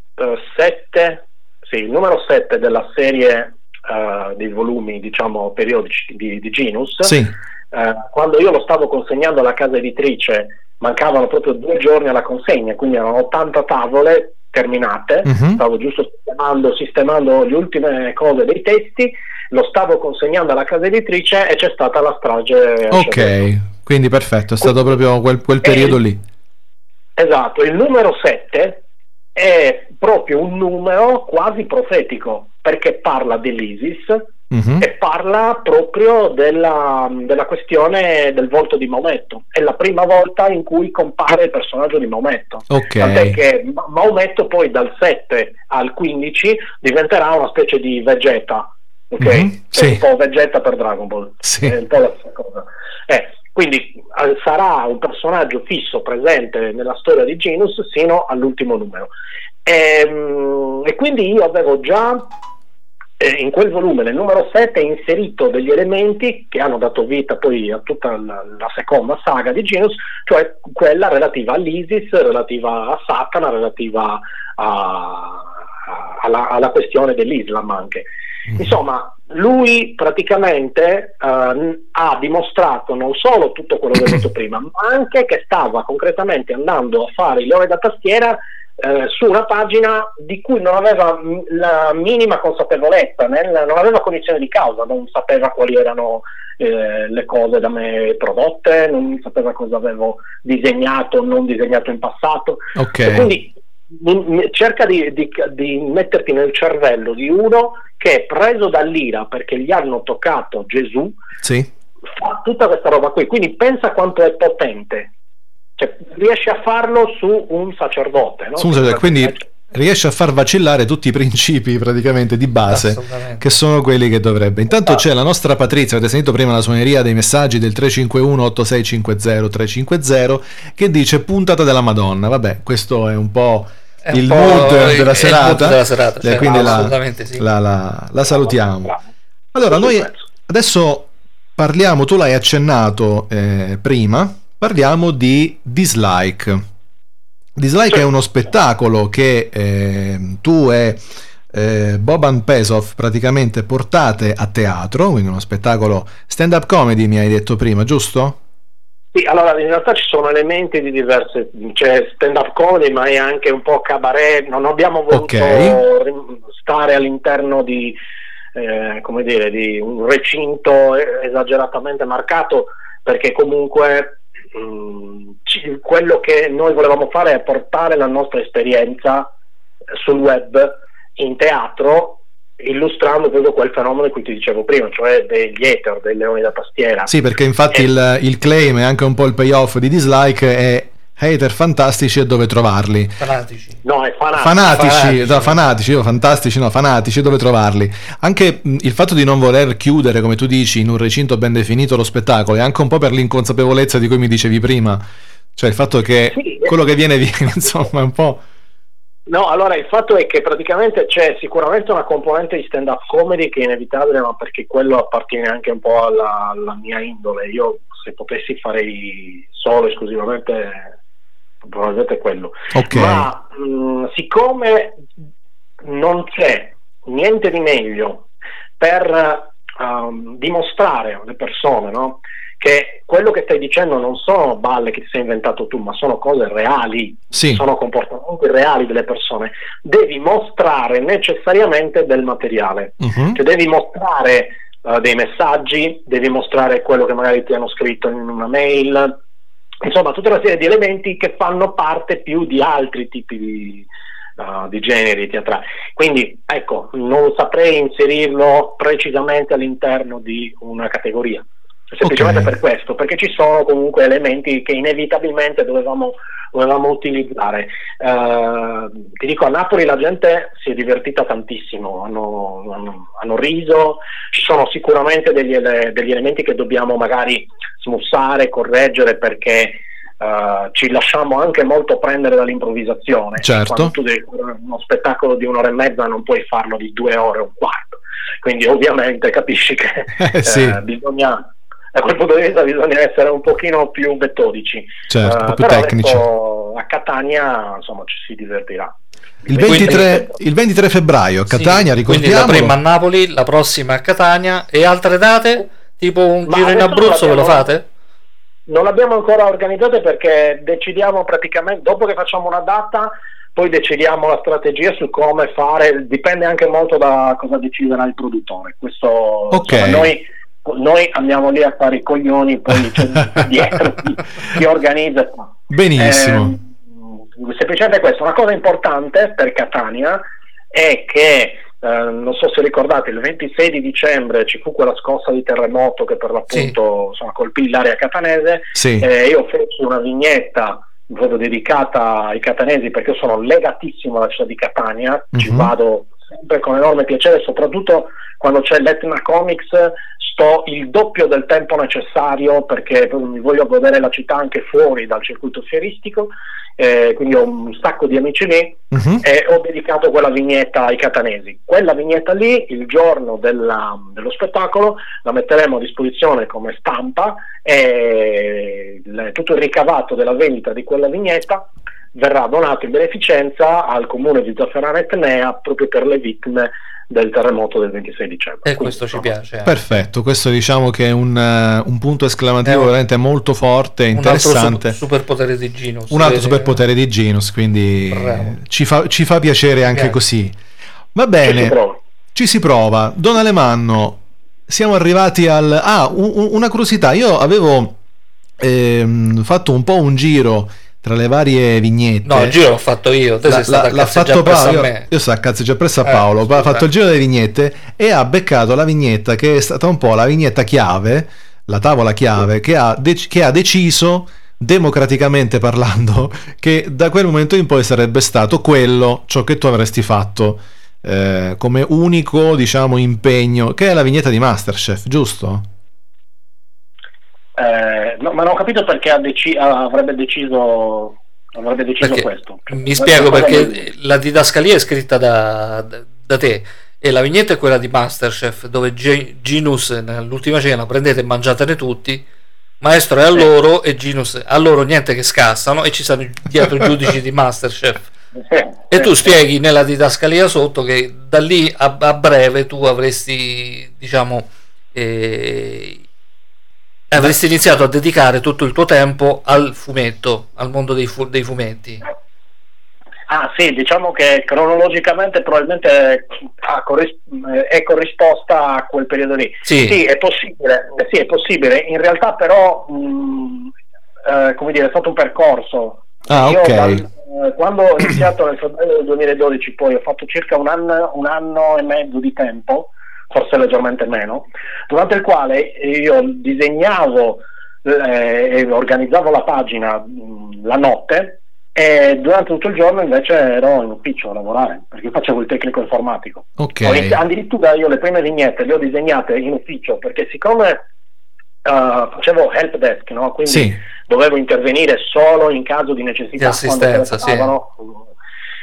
7, sì, il numero 7 della serie eh, dei volumi, diciamo, periodici di, di Genus, Sì, eh, quando io lo stavo consegnando alla casa editrice, mancavano proprio due giorni alla consegna, quindi erano 80 tavole terminate, Mhm. stavo giusto sistemando, sistemando le ultime cose dei testi, lo stavo consegnando alla casa editrice e c'è stata la strage. ok. Quindi perfetto, è stato proprio quel, quel periodo lì. Esatto, il numero 7 è proprio un numero quasi profetico perché parla dell'ISIS Mhm. e parla proprio della, della questione del volto di Maometto. È la prima volta in cui compare il personaggio di Maometto. Tant'è Ok. che Ma- Maometto poi dal 7 al 15 diventerà una specie di Vegeta, ok? Mhm, È sì. un po' Vegeta per Dragon Ball. Sì. È un po' la stessa cosa. Eh, quindi eh, sarà un personaggio fisso presente nella storia di Genus sino all'ultimo numero. Ehm, E, quindi io avevo già eh, in quel volume, nel numero 7, inserito degli elementi che hanno dato vita poi a tutta la, la seconda saga di Genus, cioè quella relativa all'ISIS, relativa a Satana, relativa a- alla, alla questione dell'Islam anche. Insomma, lui praticamente eh, ha dimostrato non solo tutto quello che ho detto prima, ma anche che stava concretamente andando a fare il leone da tastiera eh, su una pagina di cui non aveva la minima consapevolezza, nel- non aveva cognizione di causa, non sapeva quali erano eh, le cose da me prodotte, non sapeva cosa avevo disegnato o non disegnato in passato. Ok. E quindi cerca di, di- di metterti nel cervello di uno che è preso dall'ira perché gli hanno toccato Gesù, Sì. fa tutta questa roba qui. Quindi pensa quanto è potente. Cioè, riesce a farlo su un sacerdote. No? Scusa, quindi riesce a far vacillare tutti i principi praticamente di base che sono quelli che dovrebbe. Intanto c'è la nostra Patrizia, avete sentito prima la suoneria dei messaggi del 351 8650 350 che dice puntata della Madonna. Vabbè, questo è un po' È un il po' mood il- della il serata. mood della serata, Eh, cioè, quindi la, sì. la- la- la salutiamo. Allora, noi adesso parliamo, tu l'hai accennato eh, prima, parliamo di Dislike. Dislike è uno spettacolo che eh, tu e eh, Boban Pesov praticamente portate a teatro, quindi uno spettacolo stand-up comedy mi hai detto prima, giusto? Sì, allora in realtà ci sono elementi di diverse, c'è stand up comedy ma è anche un po' cabaret, non abbiamo voluto Ok. rim- stare all'interno di, eh, come dire, di un recinto eh, esageratamente marcato perché comunque mh, ci- quello che noi volevamo fare è portare la nostra esperienza sul web in teatro illustrando proprio quel fenomeno di cui ti dicevo prima, cioè degli hater, dei leoni da tastiera. Sì, perché infatti Eh. il, il claim e anche un po' il payoff di Dislike è hater fantastici e dove trovarli. Fanatici. No, è fanatico. Fanatici, Fanatici. no, fanatici, io fantastici, no, fanatici, dove trovarli? Anche mh, il fatto di non voler chiudere, come tu dici, in un recinto ben definito lo spettacolo, è anche un po' per l'inconsapevolezza di cui mi dicevi prima. Cioè il fatto che Sì. quello che viene viene, insomma, è un po'... No, allora il fatto è che praticamente c'è sicuramente una componente di stand-up comedy che è inevitabile, ma perché quello appartiene anche un po' alla, alla mia indole. Io se potessi farei solo esclusivamente probabilmente quello. Ok. Ma mh, siccome non c'è niente di meglio per ehm, dimostrare alle persone no, che quello che stai dicendo non sono balle che ti sei inventato tu, ma sono cose reali, Sì. sono comportamenti reali delle persone, devi mostrare necessariamente del materiale. Mhm. Cioè devi mostrare eh, dei messaggi, devi mostrare quello che magari ti hanno scritto in una mail, insomma tutta una serie di elementi che fanno parte più di altri tipi di, eh, di generi teatrali. Quindi ecco, non saprei inserirlo precisamente all'interno di una categoria. Semplicemente Ok. per questo, perché ci sono comunque elementi che inevitabilmente dovevamo, dovevamo utilizzare. Eh, ti dico, a Napoli la gente si è divertita tantissimo, hanno, hanno- hanno riso, ci sono sicuramente degli, ele- degli elementi che dobbiamo magari smussare, correggere perché eh, ci lasciamo anche molto prendere dall'improvvisazione. Certo. Quando tu devi fare uno spettacolo di un'ora e mezza non puoi farlo di due ore e un quarto. Quindi ovviamente capisci che Eh, sì. bisogna da quel punto di vista bisogna essere un pochino più metodici. Certo, un po' Eh, più però tecnici. adesso a Catania insomma ci si divertirà. Il Quindi- 23, il 23 febbraio a Catania, Sì, Quindi la prima a Napoli, la prossima a Catania e altre date? Tipo un Ma giro in Abruzzo ve lo fate? Non l'abbiamo ancora organizzate perché decidiamo praticamente dopo che facciamo una data, poi decidiamo la strategia su come fare, dipende anche molto da cosa deciderà il produttore. Questo Ok. insomma, noi, noi andiamo lì a fare i coglioni, poi c'è dietro chi, chi organizza. Benissimo. Eh, semplicemente questo, una cosa importante per Catania è che eh, non so se ricordate, il 26 di dicembre ci fu quella scossa di terremoto che per l'appunto insomma, colpì l'area catanese. Sì. Eh, io feci una vignetta proprio dedicata ai catanesi perché io sono legatissimo alla città di Catania, ci Mhm. vado sempre con enorme piacere, soprattutto quando c'è l'Etna Comics sto il doppio del tempo necessario perché mi voglio godere la città anche fuori dal circuito fieristico, eh, quindi ho un sacco di amici lì Mhm. e ho dedicato quella vignetta ai catanesi. Quella vignetta lì, il giorno della- dello spettacolo, la metteremo a disposizione come stampa e il- tutto il ricavato della vendita di quella vignetta verrà donato in beneficenza al comune di Zafferana Etnea proprio per le vittime del terremoto del 26 dicembre. E questo ci piace. eh. Perfetto, questo diciamo che è un, eh, un punto esclamativo un- veramente molto forte, Un altro interessante. su- superpotere di Gino. un altro superpotere di Genus, quindi ci fa, ci fa piacere anche Piace. così. Va Ci bene, si prova. ci si prova. Don Alemanno, siamo arrivati al... Ah, un- un- una curiosità, io avevo ehm, fatto un po' un giro tra le varie vignette. No, il giro l'ho fatto io. Te La- sei stato la- a l'ha fatto Paolo, io, io so a cazzeggiare presso a Eh, Paolo, scusa. ha fatto il giro delle vignette e ha beccato la vignetta che è stata un po' la vignetta chiave, la tavola chiave, che ha, dec- che ha deciso democraticamente parlando che da quel momento in poi sarebbe stato quello ciò che tu avresti fatto eh, come unico diciamo impegno che è la vignetta di Masterchef giusto? Eh, no, ma non ho capito perché deci- avrebbe deciso, avrebbe deciso Perché- questo. Mi spiego perché vuol- la didascalia è scritta da, da- te e la vignetta è quella di Masterchef dove Ge- Ginus nell'ultima cena prendete e mangiatene tutti. Maestro è a loro e Ginus a loro niente che scassano e ci stanno dietro i giudici di Masterchef. E tu spieghi nella didascalia sotto che da lì a, a breve tu avresti, diciamo, eh, avresti iniziato a dedicare tutto il tuo tempo al fumetto, al mondo dei, fu- dei fumetti. Ah sì, diciamo che cronologicamente probabilmente è corrisposta a quel periodo lì. Sì. è possibile, sì, è possibile. In realtà però, mh, eh, come dire, è stato un percorso. Ah, Io ok. dal- eh, quando ho iniziato nel febbraio del 2012, poi ho fatto circa un anno, un anno e mezzo di tempo, forse leggermente meno, durante il quale io disegnavo eh, e organizzavo la pagina mh, la notte e durante tutto il giorno invece ero in ufficio a lavorare perché facevo il tecnico informatico. Ok. Ho inizi- addirittura io le prime vignette le ho disegnate in ufficio perché siccome eh, facevo help desk, no? quindi Sì. dovevo intervenire solo in caso di necessità Di assistenza, quando sì.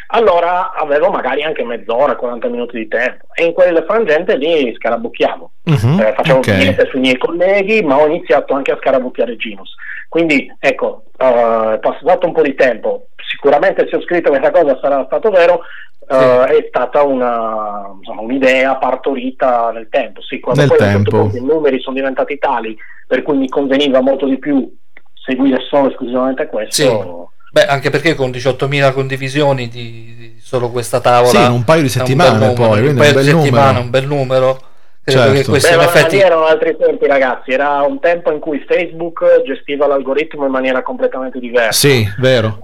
Allora avevo magari anche mezz'ora, 40 minuti di tempo e in quel frangente lì scarabucchiavo Mhm, eh, facevo ok. vignette sui miei colleghi ma ho iniziato anche a scarabucchiare Ginus quindi ecco eh, passato un po' di tempo sicuramente se ho scritto questa cosa sarà stato vero eh, è stata una, insomma, un'idea partorita nel tempo sì, quando Nel poi certo tempo. i numeri sono diventati tali per cui mi conveniva molto di più seguire solo esclusivamente questo Sì. Beh, anche perché con 18.000 condivisioni di, di solo questa tavola Sì, in un paio di un settimane numero, poi, un paio un di bel settimane numero. un bel numero. Credo Certo. Beh, in effetti erano altri tempi, ragazzi. Era un tempo in cui Facebook gestiva l'algoritmo in maniera completamente diversa. Sì, vero.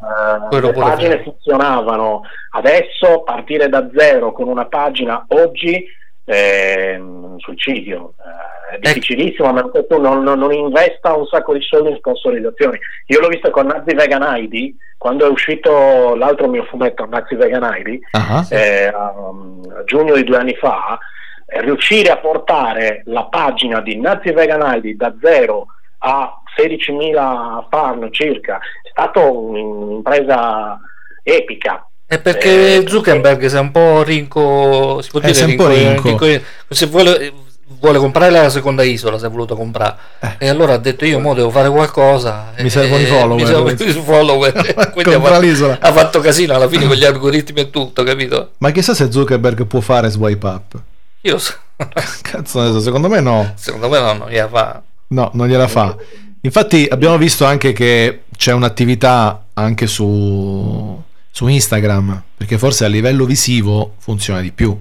Quello le pure pagine vero. funzionavano. Adesso partire da zero con una pagina oggi è un suicidio. Eh, è difficilissimo a meno che tu non, non- non investa un sacco di soldi in sponsorizzazioni. Io l'ho visto con Nazi Vegan ID quando è uscito l'altro mio fumetto, Nazi Vegan ID, Ah, eh, a um, a giugno di due anni fa, eh, riuscire a portare la pagina di Nazi Vegan ID da zero a 16.000 fan circa è stata un'impresa epica. È perché Eh, Zuckerberg si è un po' rinco, si può Eh, dire è un po' rinco. se vuole, vuole comprare la seconda isola, si è voluto comprare. E allora ha detto io mo devo fare qualcosa. Eh. Mi servono i e follower. Mi servono i follower. Quindi ha fatto, ha fatto casino alla fine con gli algoritmi e tutto, capito? Ma chissà se Zuckerberg può fare swipe up. Io so- Cazzo, secondo me no. secondo me no, non gliela fa. No, non gliela fa. Infatti abbiamo visto anche che c'è un'attività anche su, su Instagram, perché forse a livello visivo funziona di più.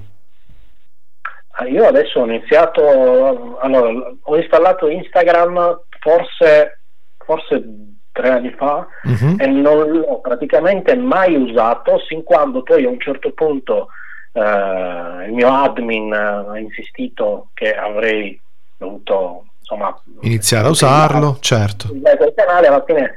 Ah, Io adesso ho iniziato, allora, ho installato Instagram forse, forse tre anni fa Mhm. e non l'ho praticamente mai usato sin quando poi a un certo punto eh, il mio admin ha insistito che avrei dovuto insomma Iniziare a usarlo, certo. Quel canale alla fine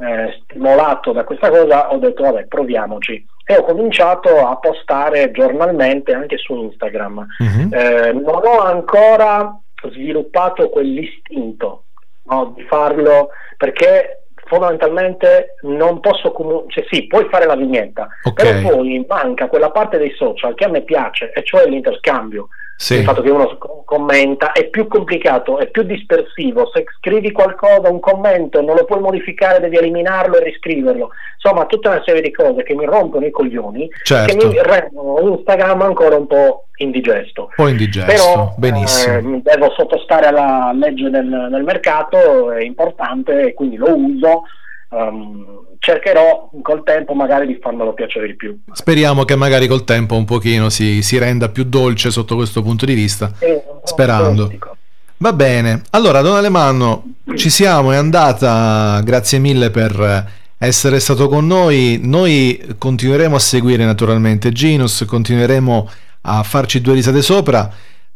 eh, stimolato da questa cosa ho detto vabbè proviamoci e ho cominciato a postare giornalmente anche su Instagram Mhm. Eh, non ho ancora sviluppato quell'istinto no, di farlo perché fondamentalmente non posso comu- cioè sì puoi fare la vignetta Ok. però poi manca quella parte dei social che a me piace e cioè l'interscambio Sì. il fatto che uno co- commenta è più complicato, è più dispersivo. Se scrivi qualcosa, un commento, non lo puoi modificare, devi eliminarlo e riscriverlo. Insomma, tutta una serie di cose che mi rompono i coglioni, Certo. che mi rendono Instagram ancora un po' indigesto. Un po' indigesto, Però benissimo. eh, devo sottostare alla legge del, del mercato, è importante e quindi lo uso. Ehm, cercherò col tempo magari di farmelo piacere di più. Speriamo che magari col tempo un pochino si, si renda più dolce sotto questo punto di vista. E- Sperando. dico. Va bene, allora Don Alemanno, ci siamo, è andata, grazie mille per essere stato con noi, noi continueremo a seguire naturalmente Genus, continueremo a farci due risate sopra, eh,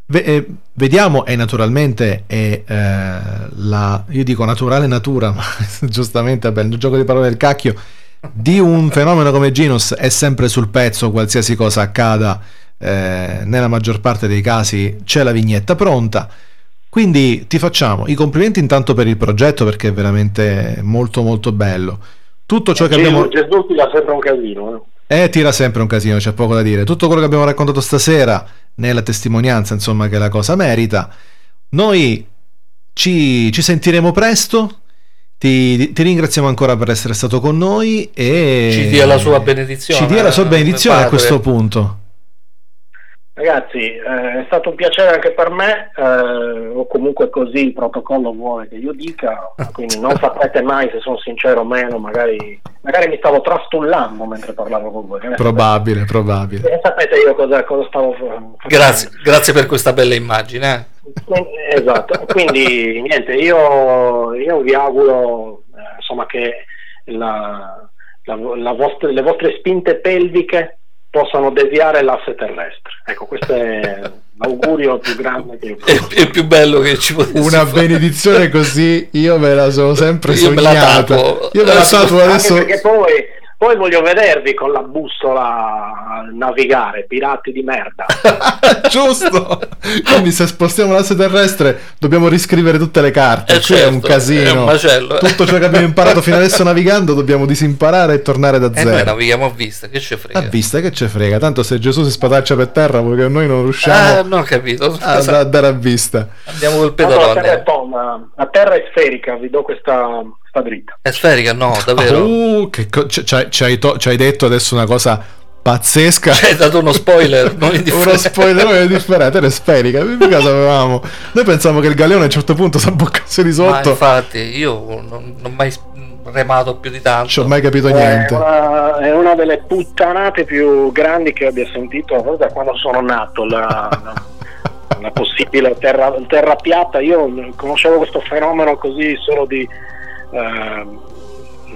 vediamo e naturalmente è eh, la, io dico naturale natura, ma giustamente vabbè, il gioco di parole del cacchio, di un fenomeno come Genus è sempre sul pezzo, qualsiasi cosa accada, eh, nella maggior parte dei casi c'è la vignetta pronta. Quindi ti facciamo i complimenti intanto per il progetto perché è veramente molto molto bello. Tutto ciò che abbiamo... Gesù, Gesù ti dà sempre un casino. eh. Eh, tira sempre un casino, c'è poco da dire. Tutto quello che abbiamo raccontato stasera, nella testimonianza, insomma, che la cosa merita. Noi ci, ci sentiremo presto. Ti, ti ringraziamo ancora per essere stato con noi e Ci dia la sua benedizione, Ci dia la sua eh, benedizione a questo punto. Ragazzi, eh, è stato un piacere anche per me, eh, o comunque così il protocollo vuole che io dica, quindi non sapete mai se sono sincero o meno, magari, magari mi stavo trastullando mentre parlavo con voi. Probabile, probabile. sapete? Eh, sapete io cosa, cosa stavo facendo? Grazie, grazie per questa bella immagine. eh. Esatto, quindi niente, io, io vi auguro eh, insomma che la- la- la vostre- le vostre spinte pelviche possano deviare l'asse terrestre. Ecco, questo è l'augurio più grande che io È, è il più bello che ci potesse Una fare. benedizione così io me la sono sempre Io me la sognata. Io me la tatuo Anche adesso. perché poi, poi voglio vedervi con la bussola a navigare, pirati di merda. Giusto. Quindi se spostiamo l'asse terrestre dobbiamo riscrivere tutte le carte. Eh, Qui è un certo, casino. è un macello, eh. Tutto ciò che abbiamo imparato fino adesso navigando dobbiamo disimparare e tornare da E zero. noi navighiamo a vista, che ci frega. A vista che ce frega, tanto se Gesù si spataccia per terra vuoi che noi non riusciamo Ah, non ho capito. a Scusa, a dare a vista. Andiamo col Tanto la, terra è pedalone. tonda, la terra è sferica, vi do questa, questa dritta. È sferica? No, davvero. Uh, che co- ci, ci hai- to- detto adesso una cosa pazzesca. Hai dato uno spoiler, non Uno indifferente. spoiler differente, era sferica. Mica sapevamo. Noi pensavamo che il galeone a un certo punto si abboccasse di Ma sotto. infatti, io non, non ho mai remato più di tanto. Non ho mai capito È niente. una, è una delle puttanate più grandi che abbia sentito da quando sono nato. La, la- la possibile terra, terra piatta. Io conoscevo questo fenomeno così solo di,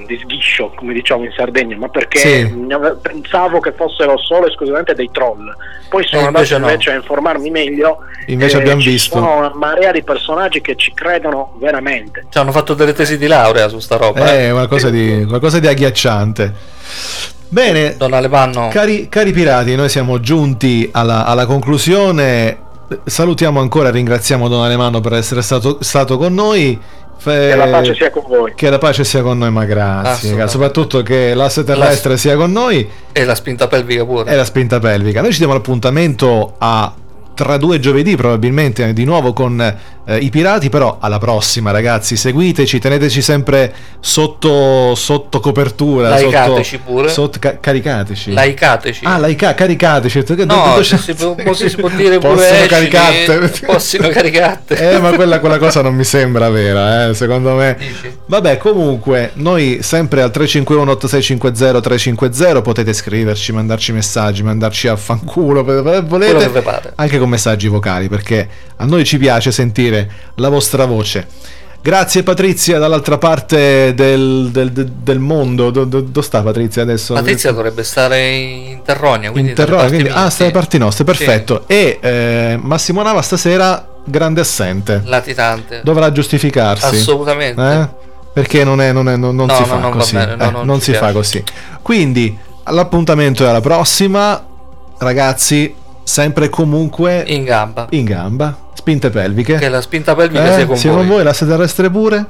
di sghiscio, come diciamo in Sardegna, ma perché Sì. pensavo che fossero solo e esclusivamente dei troll. Poi sono E andato invece no. invece a informarmi meglio. Invece e abbiamo ci visto. Sono una marea di personaggi che ci credono veramente. Ci hanno fatto delle tesi di laurea su sta roba. Eh, Eh. qualcosa di, qualcosa di agghiacciante. Bene, Cari, cari pirati, noi siamo giunti alla, alla conclusione. Salutiamo ancora e ringraziamo Don Alemanno per essere stato, stato con noi. Fe- Che la pace sia con voi. che la pace sia con noi, ma grazie. Soprattutto che l'asse terrestre sia con noi e la spinta pelvica pure. e la spinta pelvica. Noi ci diamo l'appuntamento a tra due giovedì, probabilmente di nuovo con eh, i pirati. Però alla prossima, ragazzi. Seguiteci, teneteci sempre sotto, sotto copertura. Laicateci sotto, pure. sotto- ca- caricateci. Laicateci. Ah, laica, caricateci. No, se si può, si può dire pure caricate. possono caricate. Eh, ma quella, quella cosa non mi sembra vera, eh, secondo me. Dici? Vabbè, comunque, noi sempre al 351 8650 350 potete scriverci, mandarci messaggi, mandarci a fanculo, volete, vi pare. Con messaggi vocali, perché a noi ci piace sentire la vostra voce. Grazie Patrizia dall'altra parte del, del- del- mondo. Do- do- Dove sta Patrizia adesso? Patrizia dovrebbe stare in Terronia, quindi in dalle parti quindi, ah, sta alle sì. parti nostre, perfetto. E eh, Massimo Nava stasera grande assente. Latitante. Dovrà giustificarsi. Assolutamente. Eh? Perché non, è, non, è- non- non No, si no, fa non va così. bene, no, eh, non si fa piace. così. Quindi l'appuntamento è alla prossima. Ragazzi, sempre e comunque In gamba. in gamba. Spinte pelviche. Che la spinta pelvica Eh, sia con sia voi. con voi, l'asse terrestre pure?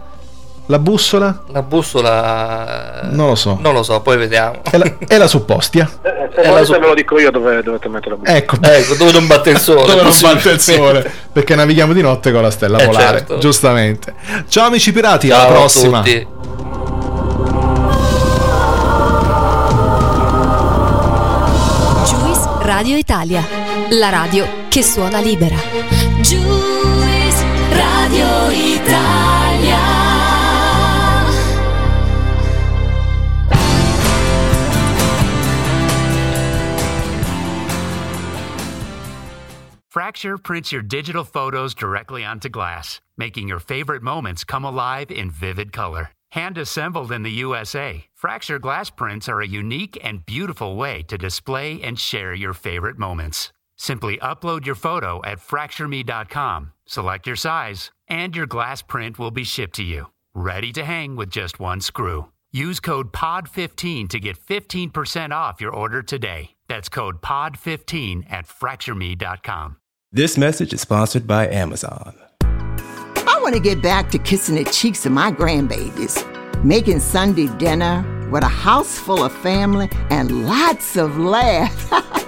La bussola? La bussola. eh, Non lo so. Non lo so, poi vediamo. E la, e la suppostia? Eh, se Eh, la so- ve lo dico io dove dovete mettere la bussola. Ecco. Ecco, dove non batte il sole. Dove non batte il sole? Perché navighiamo di notte con la stella Eh, polare. certo. Giustamente. Ciao amici pirati, Ciao alla a prossima. tutti. Juice Radio Italia, la radio che suona libera. Juice Radio Italia. Fracture prints your digital photos directly onto glass, making your favorite moments come alive in vivid color. Hand assembled in the USA, Fracture glass prints are a unique and beautiful way to display and share your favorite moments. Simply upload your photo at fractureme.com, select your size, and your glass print will be shipped to you, ready to hang with just one screw. Use code POD15 to get 15% off your order today. That's code POD15 at fractureme.com. This message is sponsored by Amazon. I want to get back to kissing the cheeks of my grandbabies, making Sunday dinner with a house full of family and lots of laughs.